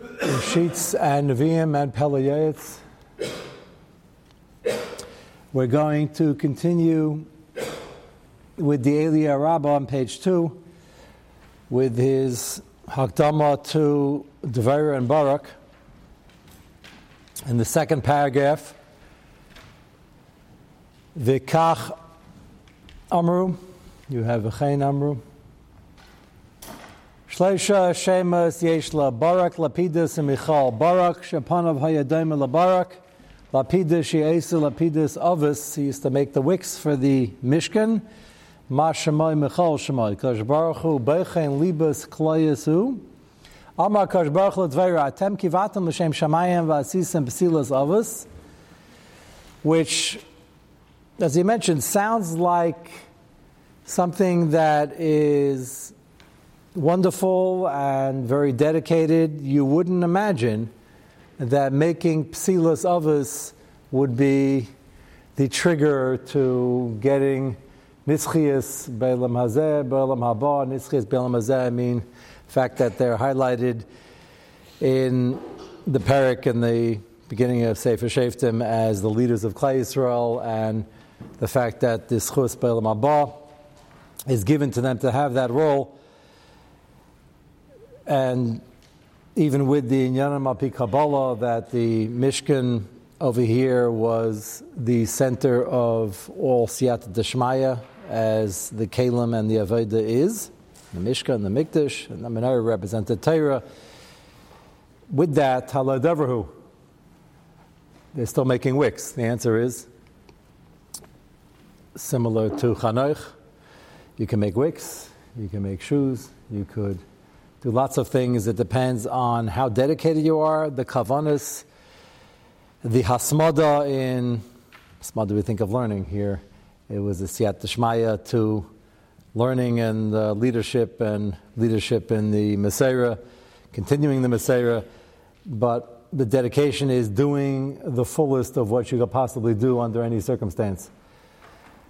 Sheets and Nevi'im and Pelayetz. We're going to continue with the Eliyah Rabbah on page two with his Hakdama to Devaira and Barak. In the second paragraph, Vikach Amru, you have a Chain Amru. Shleisha Shemas Yeshla Barak Lapidus and Michal Barak Shapanav Hayadaim Labarak Lapidus Sheesa Lapidus Avis. He used to make the wicks for the Mishkan. Ma Shemai Michal Shemai Kash Baruch Beichen Libas Klayasu. Amar Kash Baruch Hu Atem Kivatam L'Shem Shamayim V'Asisem B'Silas Avis. Which, as he mentioned, sounds like something that is wonderful and very dedicated, you wouldn't imagine that making psilas of us would be the trigger to getting nitzchias be'elam hazeh, be'elam haba, nitzchias be'elam hazeh. I mean, the fact that they're highlighted in the parak in the beginning of Sefer Sheftim as the leaders of Klai Yisrael, and the fact that this chus be'elam haba is given to them to have that role and even with the Inyanim Api Kabbalah, that the Mishkan over here was the center of all Siyat Deshmaya, as the Kalim and the Aveda is, the Mishkan, and the Mikdash, and the Menorah represented Torah. With that, Haladavrahu, they're still making wicks. The answer is similar to Chanoich. You can make wicks, you can make shoes, you could do lots of things. It depends on how dedicated you are, the kavanas, the hasmada in hasmada we think of learning here. It was a siyat deshmaya to learning and uh, leadership and leadership in the Messiah, continuing the Messiah, but the dedication is doing the fullest of what you could possibly do under any circumstance.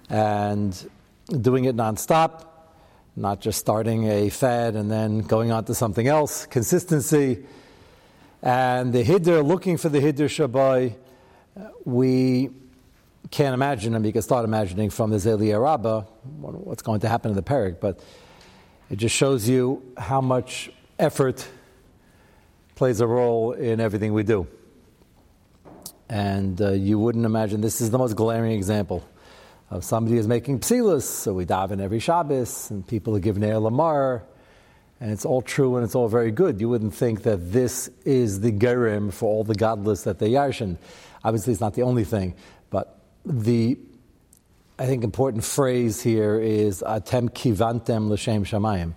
And doing it nonstop, not just starting a fad and then going on to something else. Consistency. And the Hiddur, looking for the Hiddur Shabbai, we can't imagine, and we can start imagining from the Zeliyah Rabbah what's going to happen in the Parak, but it just shows you how much effort plays a role in everything we do. And uh, you wouldn't imagine, this is the most glaring example of somebody is making psilas, so we daven every Shabbos, and people are giving Lamar, and it's all true and it's all very good. You wouldn't think that this is the gerim for all the godless that they yarshin. Obviously, it's not the only thing, but the I think important phrase here is atem kivantem l'shem shamayim.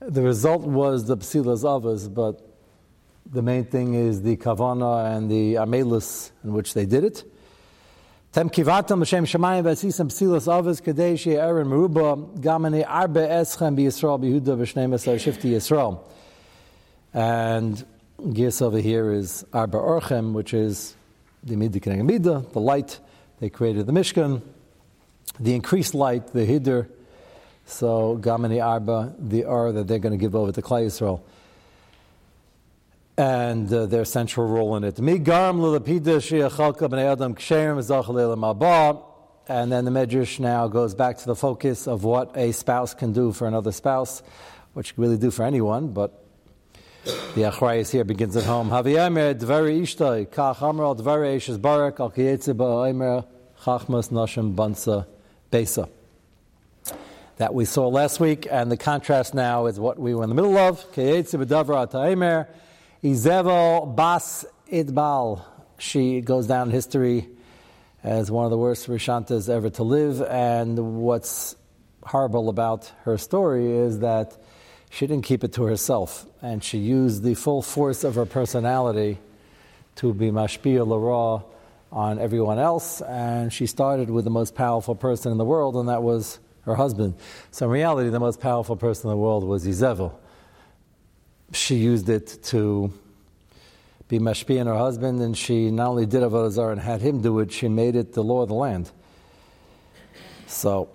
The result was the psilas avos, but the main thing is the kavana and the amelus in which they did it. Tem kivatam l'shem shamayim v'asisam psilas kadei she'erin meruba arbe eschem b'Yisrael b'Yehuda v'shnei mesar shifti Yisrael. And Gis over here is arba orchem, which is the midah the light. They created the Mishkan. The increased light, the hiddur. So gamani arba, the ar that they're going to give over to Klai Yisrael and uh, their central role in it. And then the Medrash now goes back to the focus of what a spouse can do for another spouse, which can really do for anyone, but the Achrayas here begins at home. Besa. That we saw last week, and the contrast now is what we were in the middle of. Izevel Bas Idbal. She goes down in history as one of the worst Rishantas ever to live. And what's horrible about her story is that she didn't keep it to herself. And she used the full force of her personality to be mashpia lara on everyone else. And she started with the most powerful person in the world, and that was her husband. So in reality, the most powerful person in the world was Izevel she used it to be mashpi and her husband, and she not only did Avodah Zarah and had him do it, she made it the law of the land. So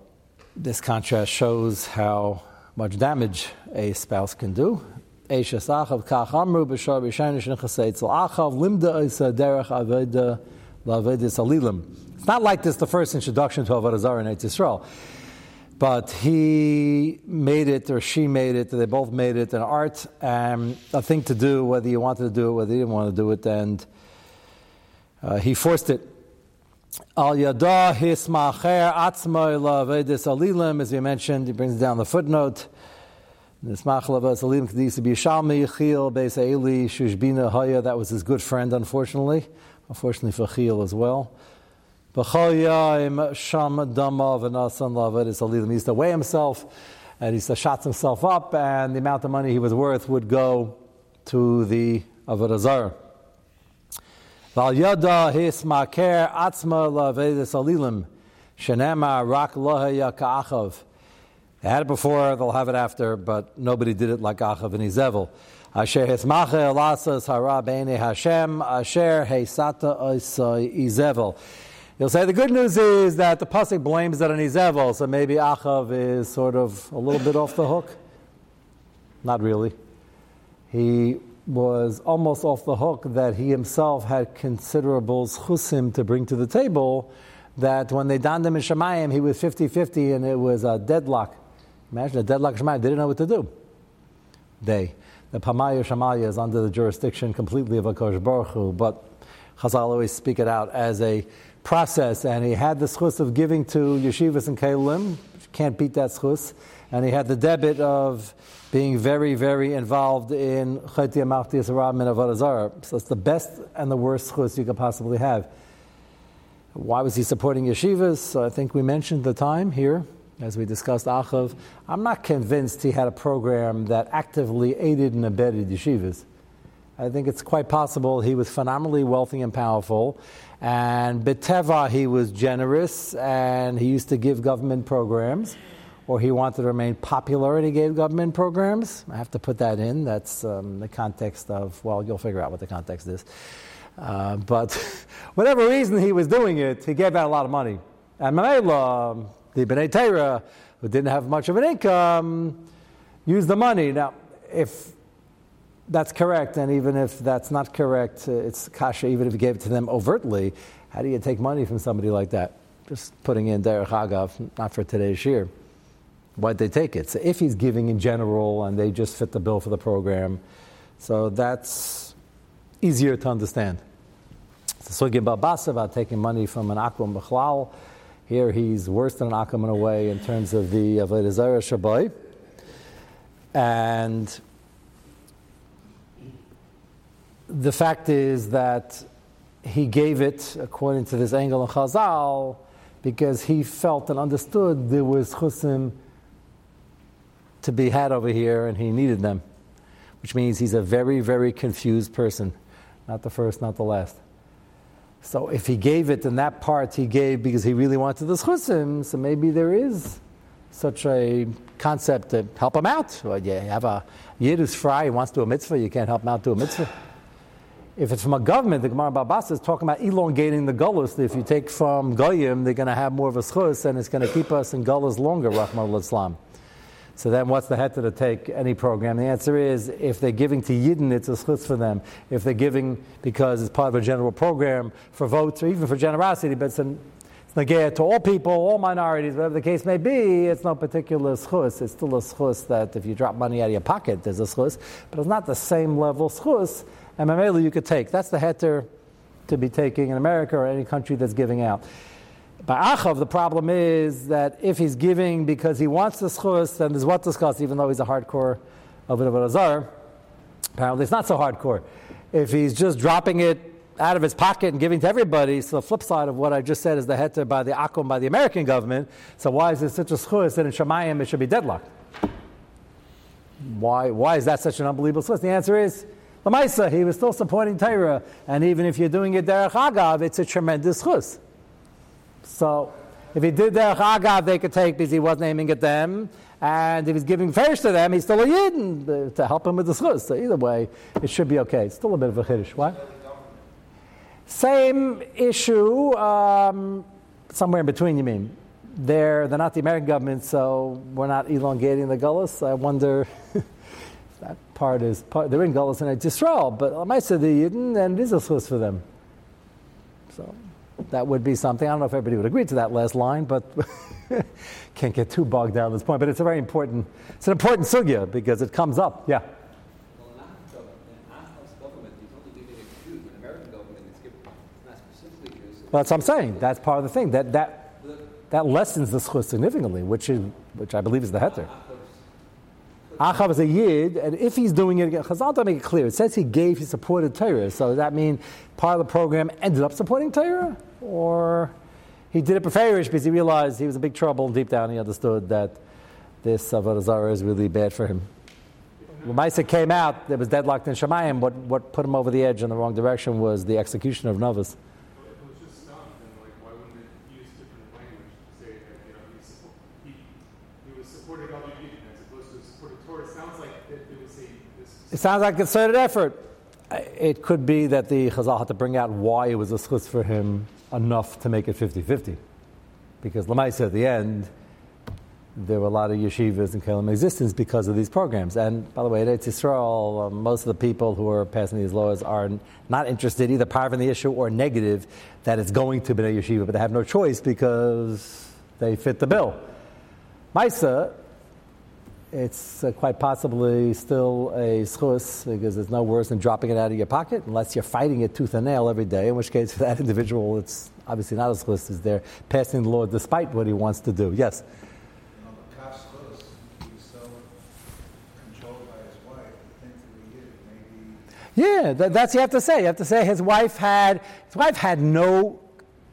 this contrast shows how much damage a spouse can do. It's not like this the first introduction to Avodah Zarah in Eretz Yisrael, but he made it or she made it, they both made it an art and a thing to do, whether you wanted to do it, whether you didn't want to do it, and uh, he forced it. Al yada hismacher atzmai lavedis alilim, as we mentioned, he brings down the footnote. That was his good friend, unfortunately. Unfortunately for Chil as well. Sham dama. He used to weigh himself, and he used to himself up, and the amount of money he was worth would go to the avodah zarah. Val yada his maker atzma lavedis alilim shenema rak loha ka'achav. They had it before, they'll have it after, but nobody did it like Achav and Izevel. Asher hismache hara bene Hashem, asher heisata oisai Izevel. You'll say the good news is that the pasuk blames that on so maybe Achav is sort of a little bit off the hook. Not really. He was almost off the hook that he himself had considerable schusim to bring to the table. That when they donned him in Shemayim, he was 50 50 and it was a deadlock. Imagine a deadlock Shemayim, they didn't know what to do. They. The Pamaya Shemaya is under the jurisdiction completely of Akash Baruch Hu, but Chazal always speak it out as a process, and he had the schus of giving to yeshivas and kalim, can't beat that schus, and he had the debit of being very, very involved in Chayti Amachti Yisrael and Avodah. So it's the best and the worst schus you could possibly have. Why was he supporting yeshivas? So I think we mentioned the time here, as we discussed Achav. I'm not convinced he had a program that actively aided and abetted yeshivas. I think it's quite possible he was phenomenally wealthy and powerful, and Beteva he was generous, and he used to give government programs or he wanted to remain popular and he gave government programs. I have to put that in. That's um, the context of, well, you'll figure out what the context is. Uh, but whatever reason he was doing it, he gave out a lot of money. And Mamela, the B'nai Torah, who didn't have much of an income, used the money. Now, if that's correct, and even if that's not correct, uh, it's kasha, even if he gave it to them overtly, how do you take money from somebody like that? Just putting in Derech Agav, not for today's year. Why'd they take it? So if he's giving in general and they just fit the bill for the program, so that's easier to understand. So Sugi Babasa about taking money from an Akum B'chlal. Here he's worse than an Akum in a way in terms of the Avodah Zarah Shabbai. And the fact is that he gave it, according to this angle in Chazal, because he felt and understood there was chusim to be had over here and he needed them, which means he's a very, very confused person. Not the first, not the last. So if he gave it, then that part he gave because he really wanted the chusim, so maybe there is such a concept to help him out. Well, you have a yid fry, he wants to do a mitzvah, you can't help him out to a mitzvah. If it's from a government, the Gemara Babas is talking about elongating the gullus. If you take from Goyim, they're going to have more of a schus, and it's going to keep us in gullus longer, Rahman Islam. So then what's the head to take any program? The answer is if they're giving to Yidden, it's a schutz for them. If they're giving because it's part of a general program for votes or even for generosity, but it's an it's to all people, all minorities, whatever the case may be, it's no particular schus. It's still a schus that if you drop money out of your pocket, there's a schus, but it's not the same level schus, and mamela you could take. That's the heter to be taking in America or any country that's giving out. By Achav, the problem is that if he's giving because he wants the schus, then there's what discuss, even though he's a hardcore of an Azar. Apparently, it's not so hardcore. If he's just dropping it out of his pocket and giving to everybody, so the flip side of what I just said is the heter by the Akum, by the American government. So why is there such a schus that in Shemayim it should be deadlocked? Why, why is that such an unbelievable schus? The answer is, Lamaisa, he was still supporting Torah, and even if you're doing it derech agav, it's a tremendous schus. So if he did the Chagav, they could take because he wasn't aiming at them. And if he's giving fish to them, he's still a Yidden to help him with the schus. So either way, it should be okay. It's still a bit of a Kiddush. What? Same issue, um, somewhere in between, you mean? They're, they're not the American government, so we're not elongating the gullus. I wonder, part is part, they're in Galus and Yisrael, but say the Yidden, and it is a for them. So that would be something. I don't know if everybody would agree to that last line, but can't get too bogged down at this point. But it's a very important, it's an important sugya because it comes up. Yeah. Well, that's what I'm saying. That's part of the thing. That, that, that lessens the schus significantly, which, is, which I believe is the heter. Achav is a yid, and if he's doing it again, Chazal don't make it clear. It says he gave, he supported Torah. So does that mean part of the program ended up supporting Torah? Or he did it beferish because he realized he was in big trouble, and deep down he understood that this Avodah Zarah is really bad for him. When Maisa came out, there was deadlocked in Shemayim. What, what put him over the edge in the wrong direction was the execution of Novus. It sounds like a concerted effort. It could be that the Chazal had to bring out why it was a schus for him enough to make it 50 50. Because Lamaisa at the end, there were a lot of yeshivas and kelim existence because of these programs. And by the way, it's Israel, um, most of the people who are passing these laws are not interested, either part in the issue or negative, that it's going to be a yeshiva, but they have no choice because they fit the bill. Maisa, it's uh, quite possibly still a schus because it's no worse than dropping it out of your pocket unless you're fighting it tooth and nail every day, in which case for that individual it's obviously not a schus, is they're passing the law despite what he wants to do. Yes? Yeah, that, that's you have to say. You have to say his wife had his wife had no,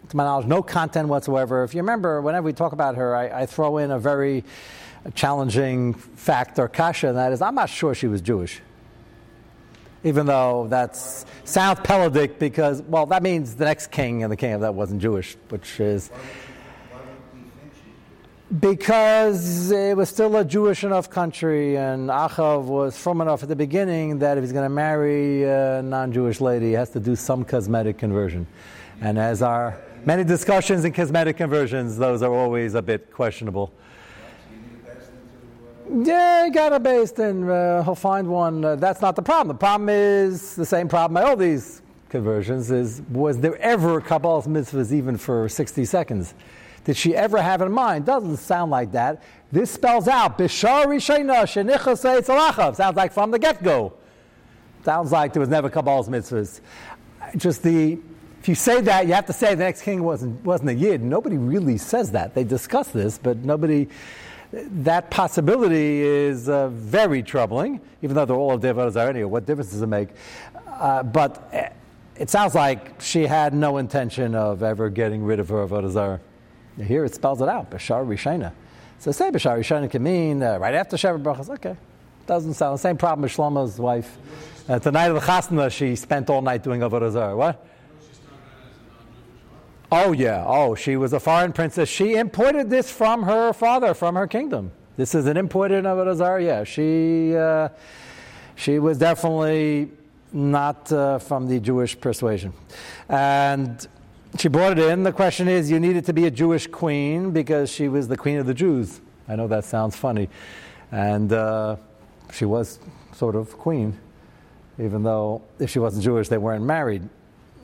to my knowledge, no content whatsoever. If you remember, whenever we talk about her, I, I throw in a very challenging fact or kasha, and that is I'm not sure she was Jewish. Even though that's sounds pelodic because, well, that means the next king and the king of that wasn't Jewish, which is because it was still a Jewish enough country, and Achav was from enough at the beginning that if he's going to marry a non Jewish lady, he has to do some cosmetic conversion. And as our many discussions in cosmetic conversions, those are always a bit questionable. Yeah, he got a based and uh, he'll find one. Uh, that's not the problem. The problem is the same problem by all these conversions is was there ever Kabbalah's mitzvahs even for 60 seconds? Did she ever have in mind? Doesn't sound like that. This spells out Bishar Rishayna Shenicha Sounds like from the get go. Sounds like there was never Kabbalah's mitzvahs. Just the if you say that, you have to say the next king wasn't wasn't a yid. Nobody really says that. They discuss this, but nobody that possibility is uh, very troubling, even though they're all of Devar Zareni. What difference does it make? Uh, but uh, it sounds like she had no intention of ever getting rid of her Avodah. Here it spells it out, Bashar Rishena. So say Bashar Rishena can mean uh, right after Shevet Brachas. Okay. Doesn't sound the same problem as Shlomo's wife. At the night of the Chasna, she spent all night doing Avodah. What? Oh, yeah. Oh, she was a foreign princess. She imported this from her father, from her kingdom. This is an imported Avodah Zarah. Yeah, she, uh, she was definitely not uh, from the Jewish persuasion. And she brought it in. The question is, you needed to be a Jewish queen because she was the queen of the Jews. I know that sounds funny. And uh, she was sort of queen, even though if she wasn't Jewish, they weren't married.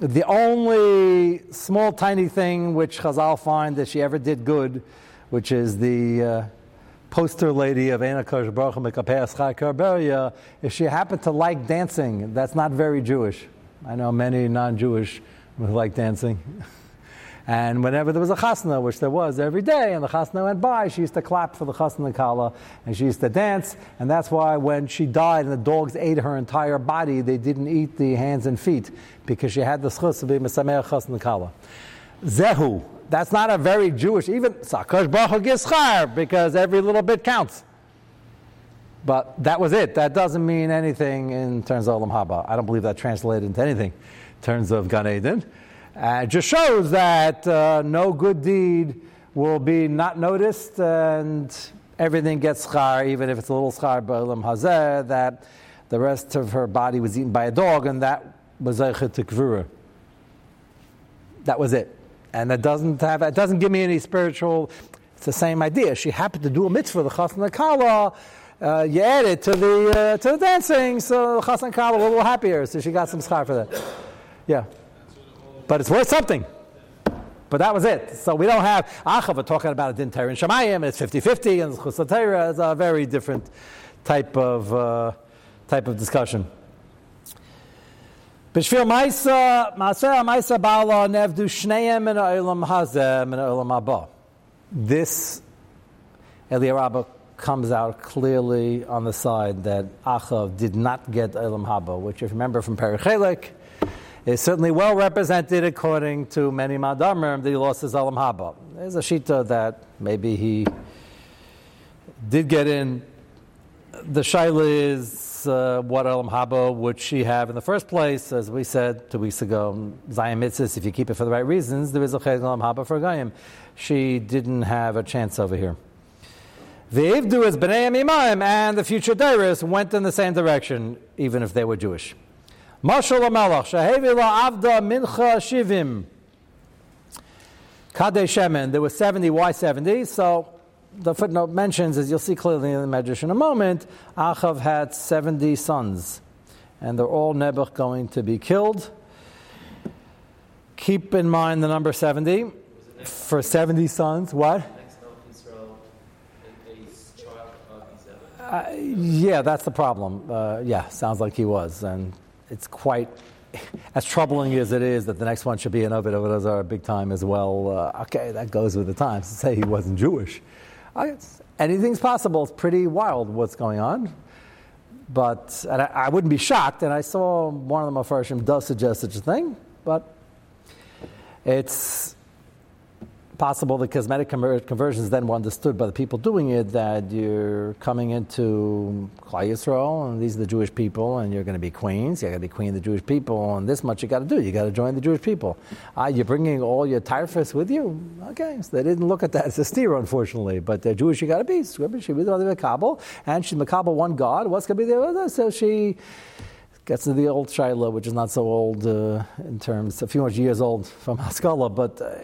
The only small, tiny thing which Chazal find that she ever did good, which is the uh, poster lady of Anakosh Baruch Mekapeas if she happened to like dancing, that's not very Jewish. I know many non Jewish who like dancing. And whenever there was a chasna, which there was every day, and the chasna went by, she used to clap for the chasna kala, and she used to dance. And that's why when she died and the dogs ate her entire body, they didn't eat the hands and feet because she had the schus to be mesameach chasna kala. Zehu. That's not a very Jewish, even Sakash Baruch Gischar, because every little bit counts. But that was it. That doesn't mean anything in terms of Olam Haba. I don't believe that translated into anything in terms of Gan Eden. Uh, it just shows that uh, no good deed will be not noticed and everything gets schar, even if it's a little schar ba'olam hazeh, that the rest of her body was eaten by a dog and that was zeichet to That was it. And that doesn't have, it doesn't give me any spiritual, it's the same idea. She happened to do a mitzvah, the chasna kala, uh, you add it to the uh, to the dancing, so Chas and Kala a little happier. So she got some schar for that. Yeah, but it's worth something. But that was it. So we don't have Achava talking about a din Torah and Shemayim. It's 50-50, and Chusatera is a very different type of uh, type of discussion. B'shvil Maisa, Maaseh Maisa Ba'ala Nevdu Shneim in Olam Hazeh in Olam Haba. This comes out clearly on the side that Achav did not get Olam Haba, which, if you remember from Perek Chelek, is certainly well represented according to many Madamrim that he lost his Olam Haba. There's a Shita that maybe he did get in. The Shaila is uh, what Elam Haba would she have in the first place? As we said two weeks ago, Zion Mitzvahs, if you keep it for the right reasons, there is a Chez Elam Haba for Gayim. She didn't have a chance over here. The Ivdu is Bnei Imaim, and the future Dairis went in the same direction, even if they were Jewish. Mashal Melach, Shahevi La Avda Mincha Shivim. Kadesh Shemen, there were 70, why 70? So the footnote mentions, as you'll see clearly in the Medrash in a moment, Achav had 70 sons, and they're all Nebuch going to be killed. Keep in mind the number 70 for 70 sons. What? Uh, yeah, that's the problem. Uh, yeah, sounds like he was. And it's quite as troubling as it is that the next one should be an Ovid Avodah big time as well. Uh, okay, that goes with the times to say he wasn't Jewish anything's possible. It's pretty wild what's going on. But I, I, wouldn't be shocked, and I saw one of the Mepharshim does suggest such a thing, but it's possible that cosmetic conversions then were understood by the people doing it that you're coming into Klal Yisrael and these are the Jewish people and you're going to be queens, you're going to be queen of the Jewish people and this much you got to do, you got to join the Jewish people. Uh, you're bringing all your typhus with you? Okay, so they didn't look at that as a steer unfortunately, but they're Jewish you got to be. She was the Makabal and she's Makabal one God, what's going to be the other? So she gets to the old Shiloh, which is not so old uh, in terms, a few more years old from Haskalah, but uh,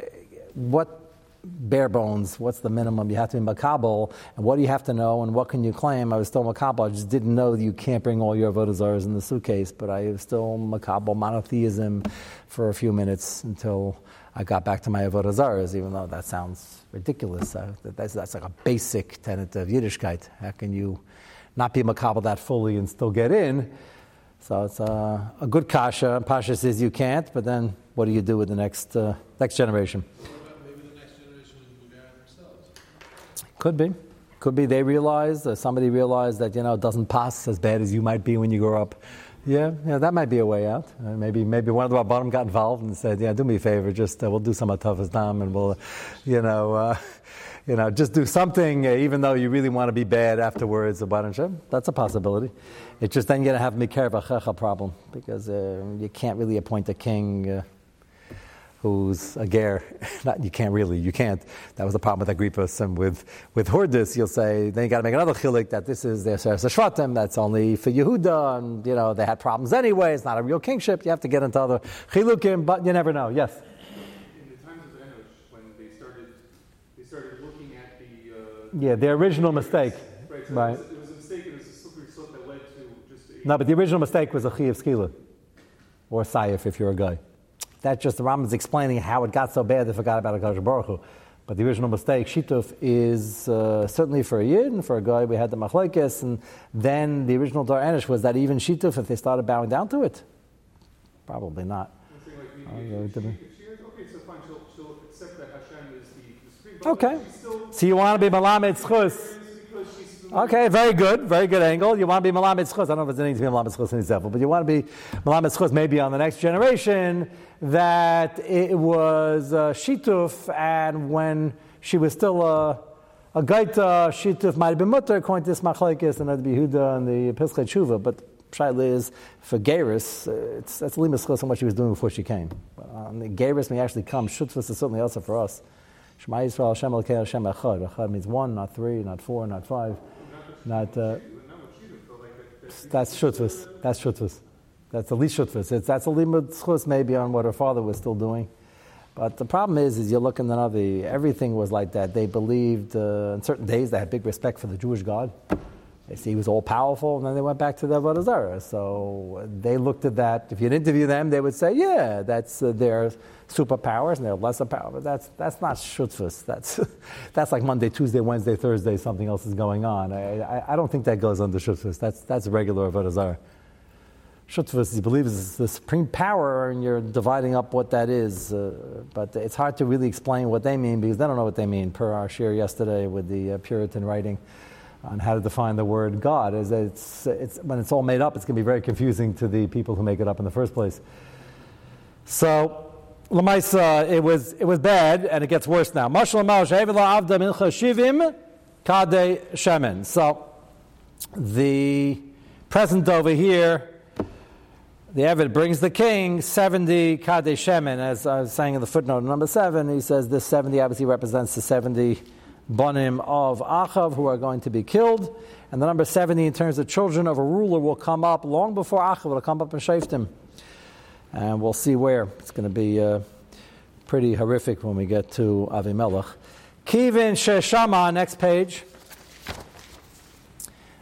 what bare bones, what's the minimum? You have to be makabel, and what do you have to know, and what can you claim? I was still makabel. I just didn't know you can't bring all your avodah in the suitcase, but I was still makabel monotheism for a few minutes until I got back to my avodah even though that sounds ridiculous. Uh, that's, that's like a basic tenet of Yiddishkeit. How can you not be makabel that fully and still get in? So it's a, a good kasha. Pasha says you can't, but then what do you do with the next, uh, next generation? Could be. Could be they realized, uh, somebody realized that, you know, it doesn't pass as bad as you might be when you grow up. Yeah, yeah, that might be a way out. Uh, maybe, maybe one of the bottom got involved and said, "Yeah, do me a favor, just uh, we'll do some of toughest time, and we'll, you know, uh, you know, just do something, uh, even though you really want to be bad afterwards." That's a possibility. It's just then you're gonna have mikar problem because uh, you can't really appoint a king who's a ger. Not, you can't really, you can't. That was the problem with Agrippus and with, with Hordis. You'll say, then you got to make another chilik that this is their Shvatim, that's only for Yehuda, and you know, they had problems anyway, it's not a real kingship. You have to get into other chilukim, but you never know. Yes? In the times of Enosh, when they started, they started looking at the. Uh, yeah, the original mistake. Right. So right. It, was, it, was, a mistake, it was a slippery slope that led to just. A, no, but the original mistake was a chi of skila, or sayif if you're a guy. That's just the Rambam's explaining how it got so bad they forgot about Akash Baruch Hu. But the original mistake, Shituf, is uh, certainly for a Yid and for a guy, we had the Machlaikis, and then the original Dar Anish was that even Shituf, if they started bowing down to it, probably not. Okay. So you want to be Malamed Schus. Okay, very good, very good angle. You want to be Malamed Schus. I don't know if it's anything to be Malamed Schus in itself, but you want to be Malamed Schus maybe on the next generation that it was uh, Shituf, and when she was still a, a Gaita, Shituf might have been Mutter, according to this Machlaikis, and that'd be Huda and the Pischet Shuva, but Shaila is for Geras, it's, that's Limas on what she was doing before she came. Um, Geras may actually come, Shutfus is certainly also for us. Shema Yisrael Hashem Elkei Hashem Echad. Echad means one, not three, not four, not five. Not, uh, that's shutfus. That's shutfus. That's the least shutfus. It's, that's a limud schus maybe on what her father was still doing. But the problem is, is you look in the Navi, everything was like that. They believed uh, on certain days they had big respect for the Jewish God. They see he was all powerful, and then they went back to the Avodah. So they looked at that. If you'd interview them, they would say, yeah, that's uh, their superpowers and their lesser power. But that's, that's not shutfus. That's, that's like Monday, Tuesday, Wednesday, Thursday, something else is going on. I, I, I don't think that goes under shutfus. That's, that's regular Avodah Zarah. Shutfus, he believes, is the supreme power, and you're dividing up what that is. Uh, but it's hard to really explain what they mean because they don't know what they mean, per our share yesterday with the uh, Puritan writing on how to define the word God. Is it's, it's, when it's all made up, it's going to be very confusing to the people who make it up in the first place. So, Lamaisa, it was, it was bad, and it gets worse now. So, the present over here, the Evid brings the king 70 Kade Shemen, as I was saying in the footnote number 7. He says this 70 obviously represents the 70 banim of Achav who are going to be killed. And the number 70 in terms of children of a ruler will come up long before Achav will come up and him. And we'll see where. It's going to be uh, pretty horrific when we get to Avimelech. Kivin Sheshama, next page.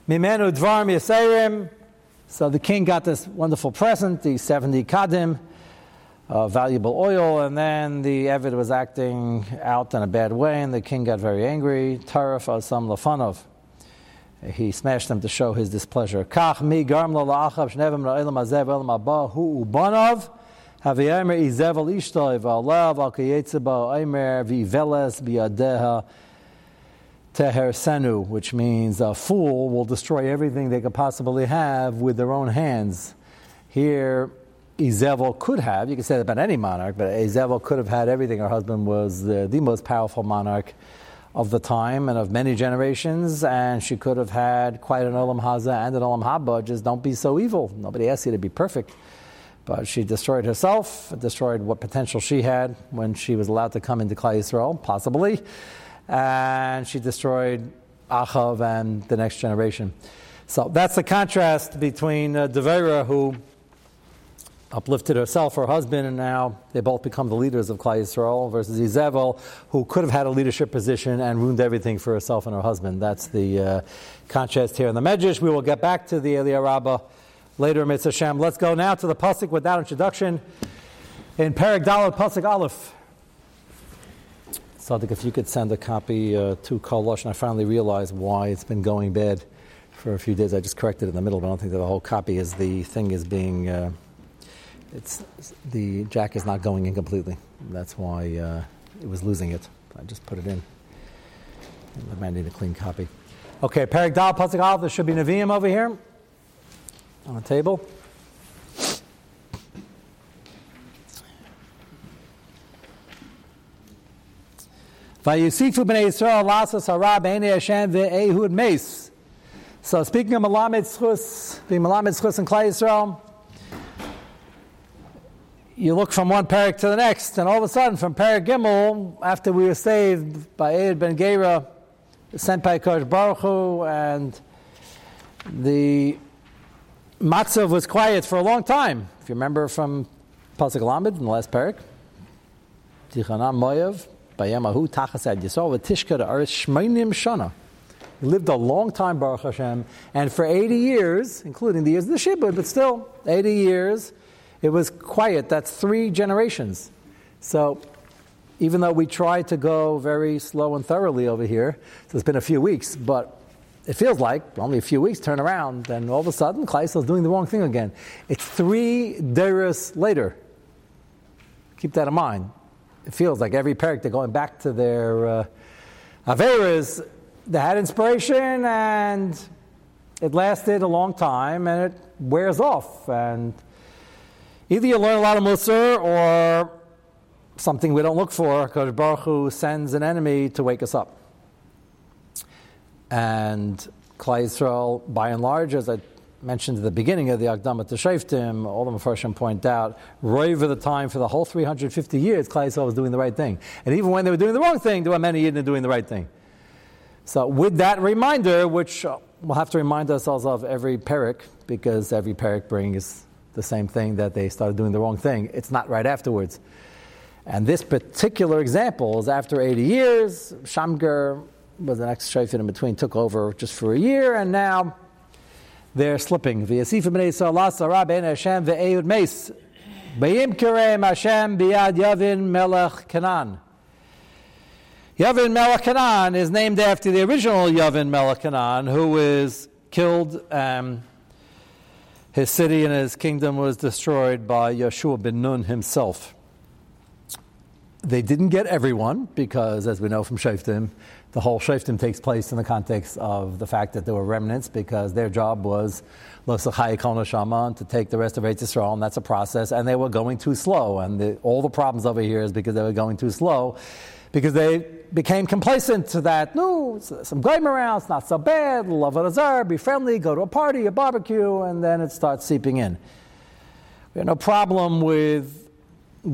Mimenu Dvarm Yaserim. So the king got this wonderful present, the 70 Kadim uh, valuable oil, and then the Evid was acting out in a bad way, and the king got very angry. Tarif asam lafanov. He smashed them to show his displeasure. Kach mi garm lo la'achav shnevim ra'ilam azev elam abba hu ubanov. Haviyamer izevel ishtoi v'alav al kayetzeba aimer v'iveles biyadeha teher senu, which means a fool will destroy everything they could possibly have with their own hands. Here, Izevel could have, you can say that about any monarch, but Izevel could have had everything. Her husband was the, the most powerful monarch of the time and of many generations, and she could have had quite an Olam Haza and an Olam Haba. Just don't be so evil. Nobody asked you to be perfect. But she destroyed herself, destroyed what potential she had when she was allowed to come into Klal Yisrael, possibly, and she destroyed Achav and the next generation. So that's the contrast between uh, Devera, who uplifted herself, her husband, and now they both become the leaders of Klal Yisrael, versus Izebel, who could have had a leadership position and ruined everything for herself and her husband. That's the uh, contrast here in the Medrash. We will get back to the Eliyah Rabbah later Mitzvah Shem. Let's go now to the Pasuk without introduction in Perek Dalet Pasuk Aleph. Sadik, if you could send a copy uh, to Kolosh, and I finally realized why it's been going bad for a few days. I just corrected it in the middle, but I don't think that the whole copy is the thing is being. Uh, it's the jack is not going in completely. That's why uh, it was losing it. I just put it in. I might need a clean copy. Okay, Perik Dal. There should be Nevi'im over here on the table. So speaking of Malamed Schus, the Malamed Schus in Klal Yisrael, you look from one parak to the next, and all of a sudden, from parak Gimel, after we were saved by Eid ben Gera, sent by Kosh Baruch Hu, and the matzav was quiet for a long time. If you remember from Pasuk Lamed in the last parak, Tichanam Moyev, Bayamahu Tachas Ad Yisrael, Tishka Aris Shmeinim Shana. He lived a long time, Baruch Hashem, and for 80 years, including the years of the Shibud, but still, 80 years, it was quiet. That's three generations. So even though we tried to go very slow and thoroughly over here, so it's been a few weeks, but it feels like only a few weeks turn around, and all of a sudden, Kleisel is doing the wrong thing again. It's three deras later. Keep that in mind. It feels like every parak they're going back to their uh, Averas. They had inspiration, and it lasted a long time, and it wears off. And Either you learn a lot of Musar or something we don't look for, because Baruch Hu sends an enemy to wake us up. And Klal Yisrael, by and large, as I mentioned at the beginning of the Akdamat Shaftim, all the Mepharshim point out, right over the time for the whole 350 years, Klal Yisrael was doing the right thing. And even when they were doing the wrong thing, there were many Yidden doing the right thing. So with that reminder, which we'll have to remind ourselves of every parak, because every parak brings the same thing that they started doing the wrong thing. It's not right afterwards. And this particular example is after 80 years, Shamgar but the next shayfet in between took over just for a year, and now they're slipping. Yavin melech Canaan is named after the original Yavin melech Canaan, who was killed. Um, his city and his kingdom was destroyed by Yeshua ben Nun himself. They didn't get everyone because, as we know from Shaftim, the whole Shaftim takes place in the context of the fact that there were remnants because their job was Shaman to take the rest of Eretz Yisrael, and that's a process, and they were going too slow. And the, all the problems over here is because they were going too slow, because they became complacent to that. No, some game around, it's not so bad, love it azar, be friendly, go to a party, a barbecue, and then it starts seeping in. We have no problem with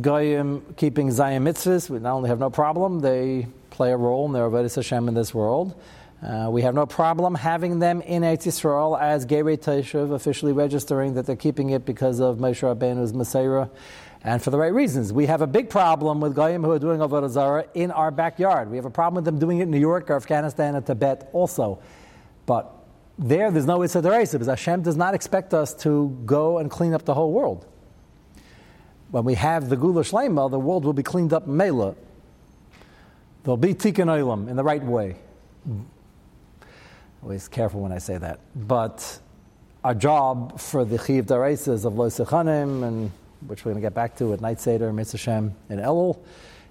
Goyim keeping Zion mitzvahs. We not only have no problem, they play a role in the Avodah Hashem in this world. Uh, we have no problem having them in Eretz Yisrael as Gerei Teshuv, officially registering that they're keeping it because of Moshe Rabbeinu's Maseira, and for the right reasons. We have a big problem with Goyim who are doing Avodah Zarah in our backyard. We have a problem with them doing it in New York or Afghanistan or Tibet also. But there, there's no Issa because Hashem does not expect us to go and clean up the whole world. When we have the Gula Shlema, the world will be cleaned up Mela. There'll be Tikkun Olam in the right way. Always careful when I say that. But our job for the Chiv Dareisas of Lo Sechanim and which we're going to get back to at Night Seder, Mitzvah Shem, and Elul,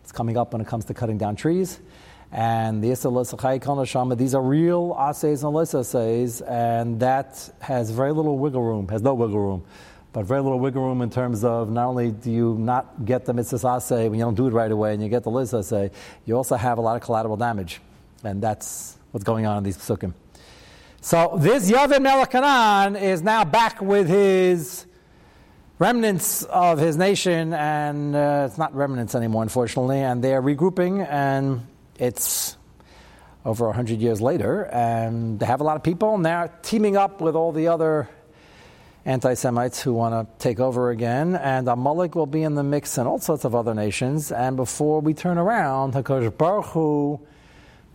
it's coming up when it comes to cutting down trees. And the Shama, these are real assays and less assays, and that has very little wiggle room, has no wiggle room but very little wiggle room in terms of not only do you not get the mitzvah assay when you don't do it right away and you get the liz assay, you also have a lot of collateral damage. And that's what's going on in these psukim. So this Yavin Melech is now back with his remnants of his nation, and uh, it's not remnants anymore, unfortunately, and they are regrouping, and it's over 100 years later, and they have a lot of people, and they're teaming up with all the other anti Semites who want to take over again, and Amalek will be in the mix and all sorts of other nations. And before we turn around, Hakadosh Baruch Hu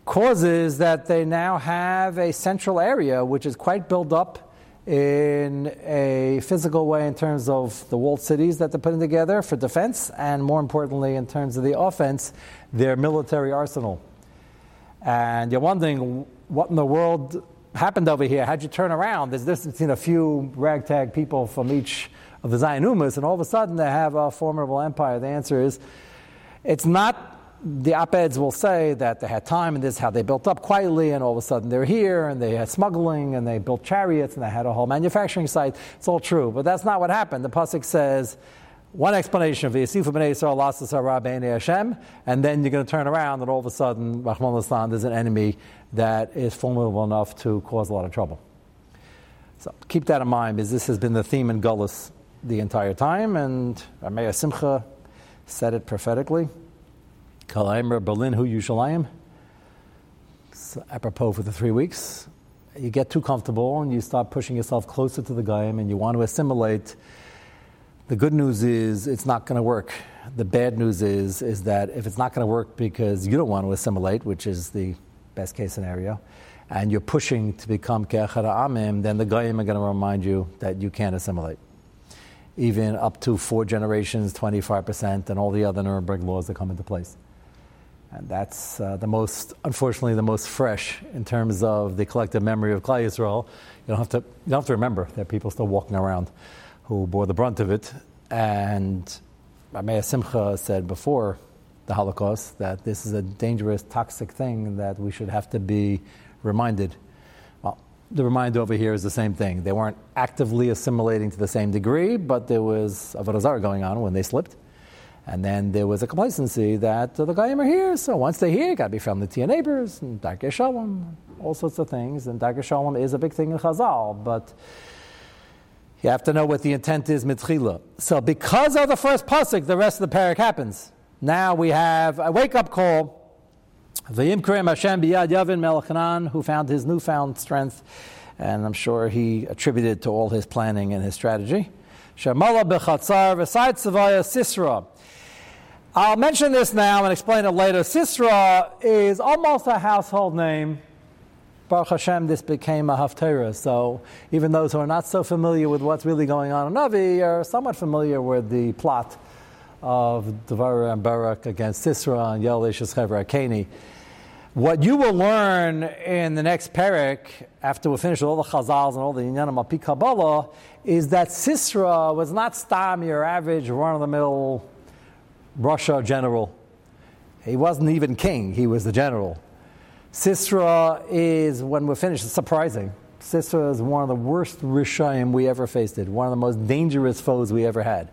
causes that they now have a central area which is quite built up in a physical way in terms of the walled cities that they're putting together for defense, and more importantly, in terms of the offense, their military arsenal. And you're wondering what in the world happened over here? How'd you turn around? There's this between a few ragtag people from each of the Zion Umas, and all of a sudden they have a formidable empire. The answer is it's not. The op-eds will say that they had time and this is how they built up quietly, and all of a sudden they're here, and they had smuggling, and they built chariots, and they had a whole manufacturing site. It's all true, but that's not what happened. The pasuk says one explanation of the Yasifu b'nei Yisrael lasas Hashem, and then you're going to turn around and all of a sudden, Rahman al there's an enemy that is formidable enough to cause a lot of trouble. So keep that in mind, because this has been the theme in Gullus the entire time, and Rameh Simcha said it prophetically. Kalayim Berlin who Yushalayim. Apropos for the three weeks. You get too comfortable and you start pushing yourself closer to the Gaim and you want to assimilate the good news is it's not going to work. The bad news is is that if it's not going to work because you don't want to assimilate, which is the best case scenario, and you're pushing to become ke'achara amim, then the goyim are going to remind you that you can't assimilate. Even up to four generations, 25%, and all the other Nuremberg laws that come into place. And that's uh, the most, unfortunately, the most fresh in terms of the collective memory of Klal Yisrael. You don't have to, you don't have to remember that people still walking around who bore the brunt of it. And Rameh Simcha said before the Holocaust that this is a dangerous, toxic thing that we should have to be reminded. Well, the reminder over here is the same thing. They weren't actively assimilating to the same degree, but there was a Avodah going on when they slipped. And then there was a complacency that uh, the Goyim are here, so once they're here, you got to be friendly to your neighbors, and Darkei Shalom, all sorts of things. And Darkei Shalom is a big thing in Chazal, but you have to know what the intent is mitchila. So because of the first pasuk, the rest of the parak happens. Now we have a wake-up call. Vayim Karim Hashem biyad Yavin Melchanan, who found his newfound strength, and I'm sure he attributed to all his planning and his strategy. Shamala bechatzar v'sayt Sisra. I'll mention this now and explain it later. Sisra is almost a household name. Baruch Hashem, this became a haftarah. So even those who are not so familiar with what's really going on in Navi are somewhat familiar with the plot of Devorah and Barak against Sisra and Yolish Chever Akeni. What you will learn in the next parak, after we finish all the chazals and all the inyanim al Kabbalah, is that Sisra was not Stam, your average run-of-the-mill Russia general. He wasn't even king, he was the general. Sisra is, when we're finished, it's surprising. Sisra is one of the worst Rishayim we ever faced, it, one of the most dangerous foes we ever had.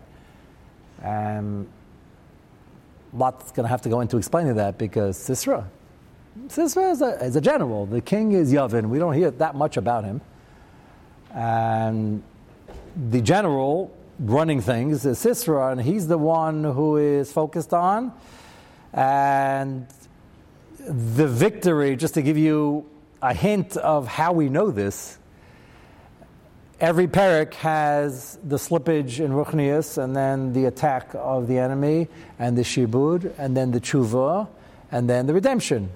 Um, lots going to have to go into explaining that because Sisra, Sisra is a, is a general. The king is Yavin. We don't hear that much about him. And the general running things is Sisra, and he's the one who is focused on. And the victory, just to give you a hint of how we know this, every parak has the slippage in Ruchnius, and then the attack of the enemy, and the shibud, and then the tshuva, and then the redemption,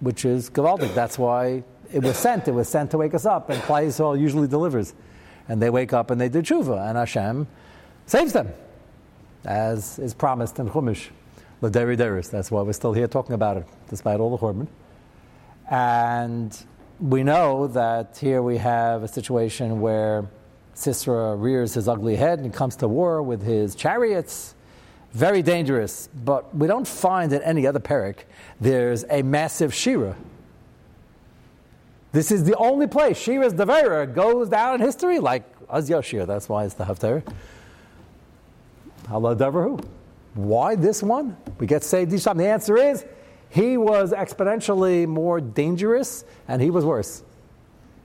which is Gavaldik. That's why it was sent. It was sent to wake us up, and Klal Yisrael usually delivers. And they wake up and they do tshuva, and Hashem saves them, as is promised in Chumash. Laderi Deris. That's why we're still here talking about it, despite all the Churban. And we know that here we have a situation where Sisera rears his ugly head and comes to war with his chariots. Very dangerous, but we don't find in any other parak there's a massive Shira. This is the only place Shira's Devera goes down in history, like Az Yoshir. That's why it's the Haftarah. Allah Deverahu. Why this one? We get saved each time. The answer is he was exponentially more dangerous and he was worse.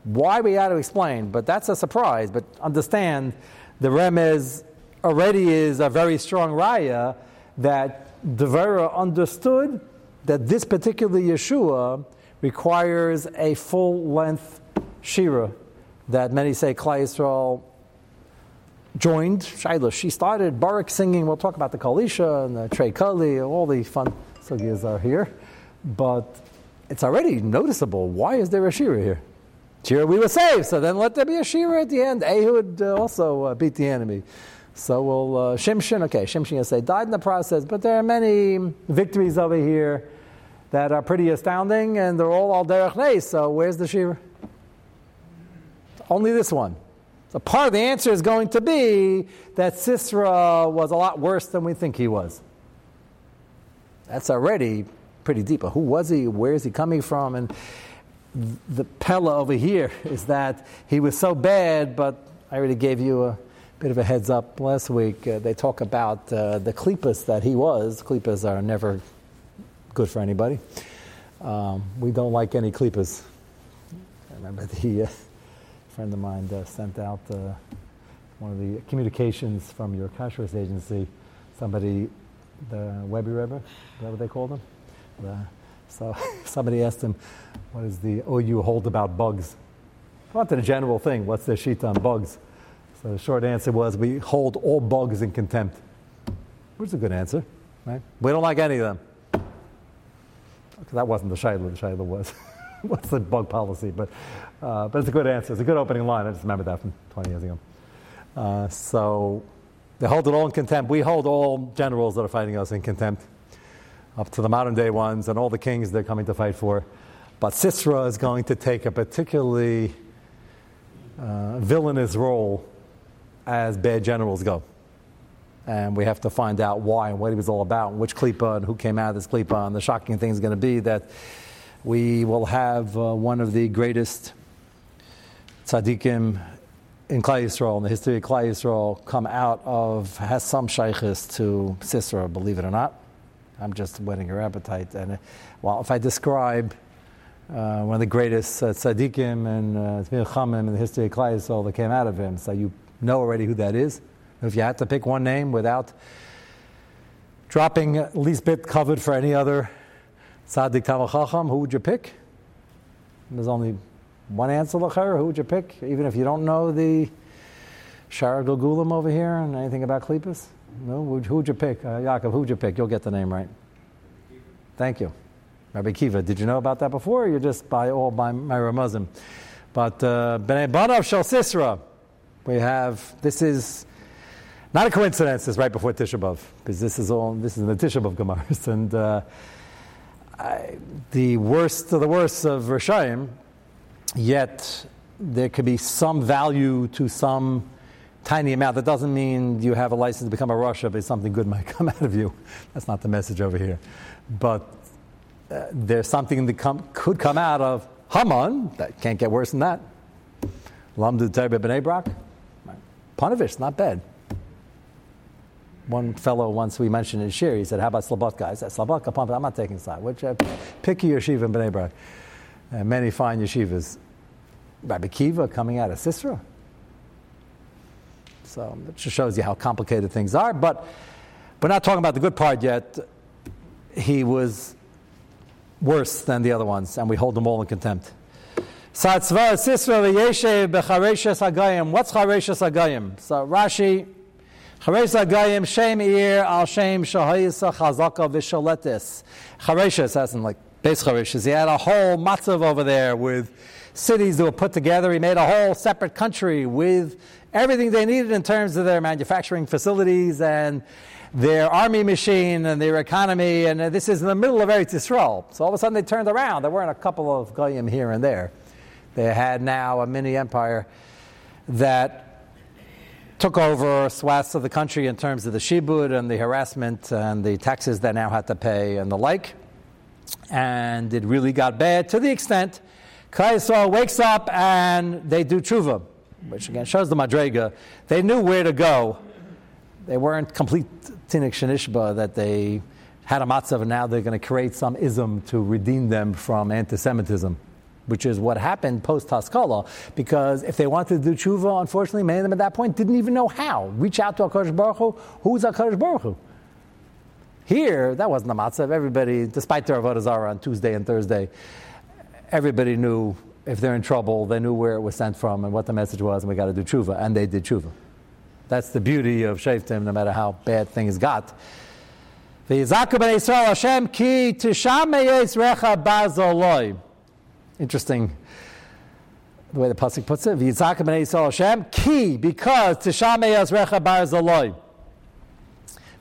Why we had to explain, but that's a surprise. But understand the remez already is a very strong raya that Devera understood that this particular Yeshua requires a full length Shira that many say Klal Yisrael joined Shiloh. She started Barak singing. We'll talk about the Kalisha and the Trey Kali, all the fun sugyas are here. But it's already noticeable. Why is there a Shira here? Shira, we were saved, so then let there be a Shira at the end. Ehud uh, also uh, beat the enemy. So we'll, uh, Shimshin, okay, Shimshin, you say, died in the process, but there are many victories over here that are pretty astounding, and they're all al derech neis. so where's the Shira? Only this one. So part of the answer is going to be that Sisra was a lot worse than we think he was. That's already pretty deep. But who was he? Where is he coming from? And the Pella over here is that he was so bad, but I already gave you a bit of a heads up last week. Uh, they talk about uh, the klippas that he was. Klippas are never good for anybody. Um, we don't like any klippas. I remember the. Uh, friend of mine uh, sent out uh, one of the communications from your kashrus agency. Somebody, the Webbe Rebbe, is that what they called him? The, so somebody asked him, what is the OU hold about bugs? Wanted a general thing. What's the sheet on bugs? So the short answer was, we hold all bugs in contempt. Which is a good answer, right? We don't like any of them. That wasn't the Shaila, the Shaila was. what's the bug policy? But, uh, but it's a good answer. It's a good opening line. I just remember that from 20 years ago. Uh, so they hold it all in contempt. We hold all generals that are fighting us in contempt, up to the modern day ones and all the kings they're coming to fight for. But Sisera is going to take a particularly uh, villainous role as bad generals go. And we have to find out why and what he was all about, and which klipa and who came out of this klipa. And the shocking thing is going to be that we will have uh, one of the greatest tzaddikim in Klal Yisrael, in the history of Klal Yisrael, come out of, has some shaykhis to Sisera, believe it or not. I'm just whetting your appetite. And uh, well, if I describe uh, one of the greatest uh, tzaddikim and uh, in the history of Klal Yisrael that came out of him, so you know already who that is. If you had to pick one name without dropping least bit covered for any other Tzaddik Tamachacham, who would you pick? There's only one answer, Lacher. Who would you pick? Even if you don't know the Shara Gulam over here, and anything about Klippas? No? Who'd, who'd you pick? Uh, Yaakov, who'd you pick? You'll get the name right. Thank you. Rabbi Kiva, did you know about that before, or you're just by all by my Ramazim? But uh, Bnei Banav Shel Sisra, we have, this is not a coincidence, it's right before Tisha B'Av, because this is all, this is in the Tisha B'Av Gemaras, and uh, I, the worst of the worst of Rishayim, yet there could be some value to some tiny amount. That doesn't mean you have a license to become a Rasha, but something good might come out of you. That's not the message over here. But uh, there's something that could come out of Haman that can't get worse than that. Lamdu Tebe B'nai Brak. Panovich, not bad. One fellow once we mentioned in Shir, he said, How about Slobodka? I said, Slobodka, I'm not taking side. Which, uh, pick your yeshiva in B'nai Brak. Uh, many fine yeshivas. Rabbi Kiva coming out of Sisra. So it just shows you how complicated things are. But we're not talking about the good part yet. He was worse than the other ones, and we hold them all in contempt. What's Chareshes Agayim? So Rashi, Chareshes Agayim, Shem Ir al Shem Shahayisa Chazaka Vishaletis. Chareshes, as in like base Chareshes. He had a whole matzav over there with cities that were put together. He made a whole separate country with everything they needed in terms of their manufacturing facilities and their army machine and their economy. And this is in the middle of Eretz Yisrael. So all of a sudden they turned around. There weren't a couple of goyim here and there. They had now a mini empire that took over swaths of the country in terms of the shibud and the harassment and the taxes they now had to pay and the like. And it really got bad to the extent Klal wakes up and they do tshuva, which again shows the madrega. They knew where to go. They weren't complete tinik shenishba that they had a matzav and now they're going to create some ism to redeem them from anti-Semitism which is what happened post Haskalah, because if they wanted to do tshuva, unfortunately, many of them at that point didn't even know how. Reach out to HaKadosh Baruch Hu, who's HaKadosh Baruch Hu? Here, that wasn't the matzah. Everybody, despite their Avodah on Tuesday and Thursday, everybody knew if they're in trouble, they knew where it was sent from and what the message was, and we got to do tshuva, and they did tshuva. That's the beauty of Shaftim, no matter how bad things got. Hashem ki recha bazoloi. Interesting the way the pasuk puts it. V'yitzak b'nei Yisrael Hashem ki because tishamei azrecha bar zaloi.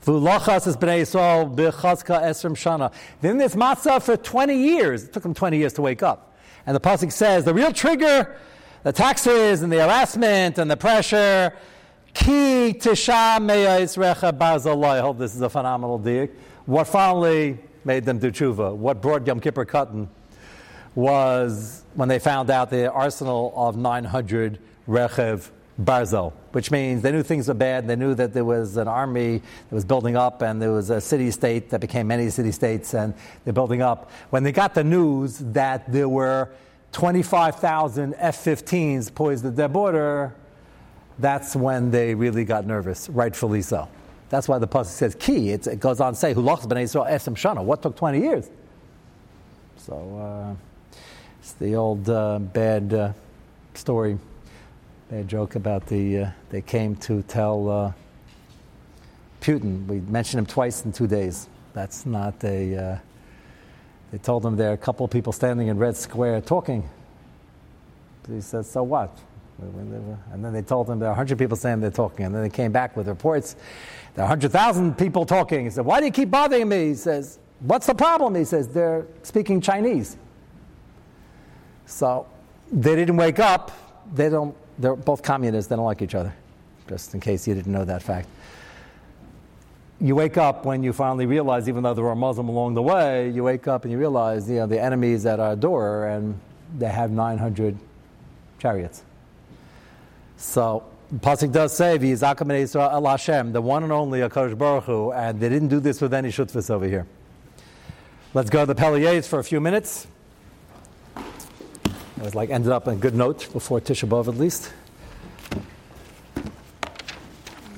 V'ulachas is b'nei Yisrael b'chazka esrim shana. Then this matzah for 20 years. It took them 20 years to wake up. And the pasuk says the real trigger, the taxes and the harassment and the pressure, ki tishamei azrecha bar zaloi. I hope this is a phenomenal diak. What finally made them do tshuva? What brought Yom Kippur cutting? Was when they found out the arsenal of 900 Rechev Barzel, which means they knew things were bad. They knew that there was an army that was building up, and there was a city state that became many city states, and they're building up. When they got the news that there were 25,000 F 15s poised at their border, that's when they really got nervous, rightfully so. That's why the pasuk says key. It's, it goes on to say, "Who lost b'nei Yisrael esem shana?" What took 20 years? So. Uh, it's the old uh, bad uh, story, bad joke about the. Uh, they came to tell uh, Putin. We mentioned him twice in two days. That's not a. Uh, they told him there are a couple of people standing in Red Square talking. He said, "So what?" And then they told him there are 100 people saying they're talking. And then they came back with reports. There are 100,000 people talking. He said, Why do you keep bothering me? He says, What's the problem? He says, They're speaking Chinese. So they didn't wake up. They don't, they're both communists. They don't like each other, just in case you didn't know that fact. You wake up when you finally realize, even though there were Muslim along the way, you wake up and you realize, you know, the enemy is at our door and they have 900 chariots. So Pasuk does say, "V'yizakim Israel El Hashem," the one and only Akash Baruch Hu, and they didn't do this with any shutfis over here. Let's go to the Peliyes for a few minutes. It was like ended up on a good note before Tisha B'av at least.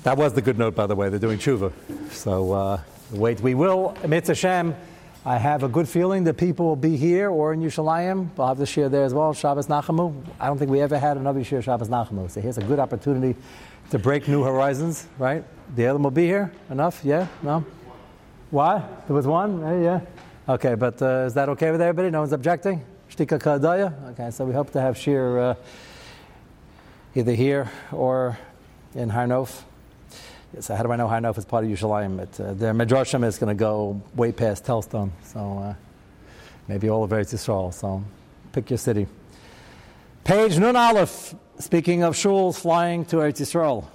That was the good note, by the way. They're doing tshuva. So uh, wait, we will. Mitzvah Hashem. I have a good feeling that people will be here or in Yerushalayim. We'll have the share there as well. Shabbos Nachamu. I don't think we ever had another share Shabbos Nachamu. So here's a good opportunity to break new horizons, right? The other will be here? Enough? Yeah? No? Why? There was one? Yeah, yeah. Okay, but uh, is that okay with everybody? No one's objecting? Shtika Kadaya? Okay, so we hope to have Shir uh, either here or in Harnof. So how do I know Harnof is part of Yerushalayim? It, uh, their Midrashim is going to go way past Telzstone, so uh, maybe all of Eretz Yisrael. So pick your city. Page Nun Aleph, speaking of shuls flying to Eretz Yisrael.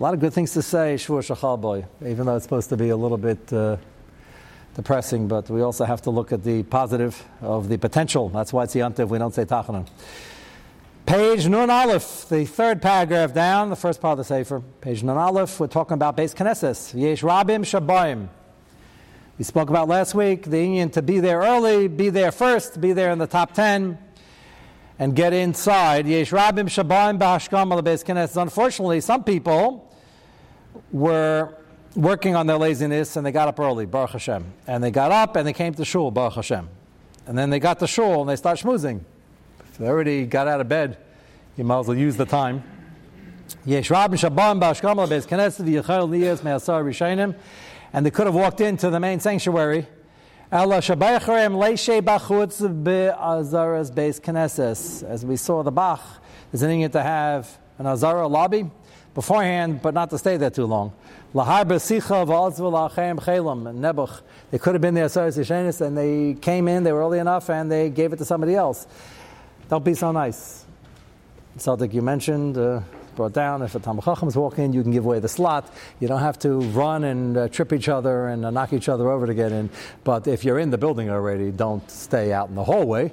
A lot of good things to say, Shvur Shachal Boy, even though it's supposed to be a little bit uh, depressing, but we also have to look at the positive of the potential. That's why it's Yantiv, we don't say Tachanan. Page Nun Aleph, the third paragraph down, the first part of the Sefer. Page Nun Aleph, we're talking about Beis Knesses. Yesh Rabim Shabayim. We spoke about last week the union to be there early, be there first, be there in the top ten and get inside. Yesh Rabim Shabayim B'Hashkam Beis Knesses. Unfortunately, some people were working on their laziness and they got up early, Baruch Hashem. And they got up and they came to shul, Baruch Hashem. And then they got to shul and they start schmoozing. If they already got out of bed, you might as well use the time. And they could have walked into the main sanctuary as we saw the Bach, there's an need to have an Azara lobby beforehand, but not to stay there too long. They could have been there and they came in, they were early enough, and they gave it to somebody else. Don't be so nice. Something you mentioned. Uh, brought down. If a Talmud Chacham is walking in, you can give away the slot. You don't have to run and uh, trip each other and uh, knock each other over to get in. But if you're in the building already, don't stay out in the hallway.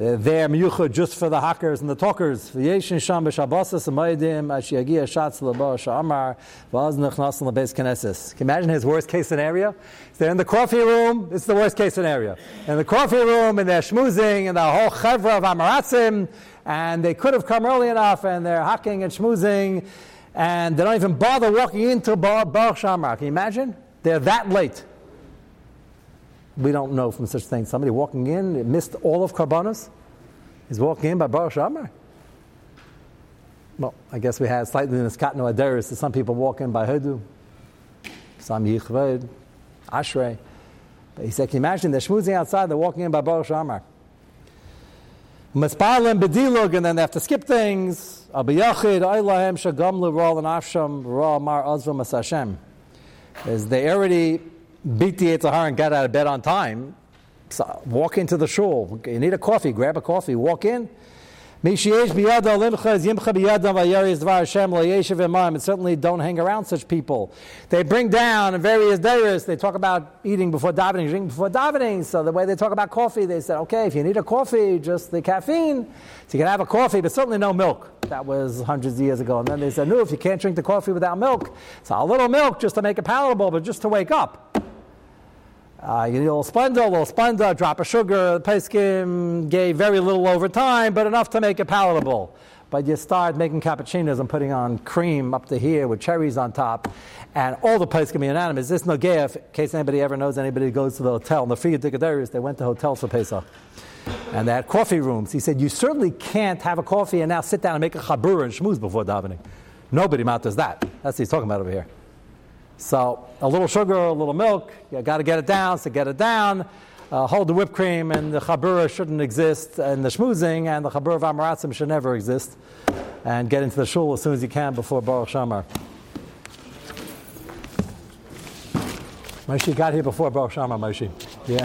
Uh, they're miyuchad just for the hackers and the talkers. V'yeshin sham b'shabbosas amaydim ashiyagia shatz lebo sha'amar v'az nechnas lebeis knesses. Can you imagine his worst case scenario? They're in the coffee room. It's the worst case scenario. In the coffee room, and they're schmoozing, and the whole chevra of amaratzim, and they could have come early enough, and they're hacking and schmoozing, and they don't even bother walking into Baruch Shamar. Can you imagine? They're that late. We don't know from such things. Somebody walking in missed all of Karbanas. He's walking in by Baruch Shamar. Well, I guess we had slightly in the Skatno Adaris that some people walk in by Hudu, some Yichved, Ashrei. But he said, Can you imagine they're schmoozing outside, they're walking in by Baruch Shamar. Maspalim bedilug, and then they have to skip things. Abiyachid, Aylahem, Shagam, Leral, and Afsham, Ra, Mar, Azra, Masashem is they already beat the Yitzhahar and got out of bed on time. So walk into the shul. You need a coffee, grab a coffee, walk in. And certainly don't hang around such people. They bring down various days. They talk about eating before davening, drinking before davening. So the way they talk about coffee, they said, okay, if you need a coffee, just the caffeine. So you can have a coffee, but certainly no milk. That was hundreds of years ago. And then they said, no, if you can't drink the coffee without milk, so a little milk just to make it palatable, but just to wake up. Uh, you need a little Splenda, a little Splenda, drop of sugar. The Peskim gave very little over time, but enough to make it palatable. But you start making cappuccinos and putting on cream up to here with cherries on top, and all the Peskim are unanimous. This Nogea, in case anybody ever knows anybody who goes to the hotel, and the Free Digadarius, they went to hotels for Pesach. And they had coffee rooms. He said, You certainly can't have a coffee and now sit down and make a chabur and shmooze before davening. Nobody matters that. That's what he's talking about over here. So a little sugar, a little milk, you got to get it down, so get it down. Uh, hold the whipped cream, and the chabura shouldn't exist, and the schmoozing and the chabura of amaratzim should never exist. And get into the shul as soon as you can before Baruch Shamar. Moshe got here before Baruch Shamar, Moshe.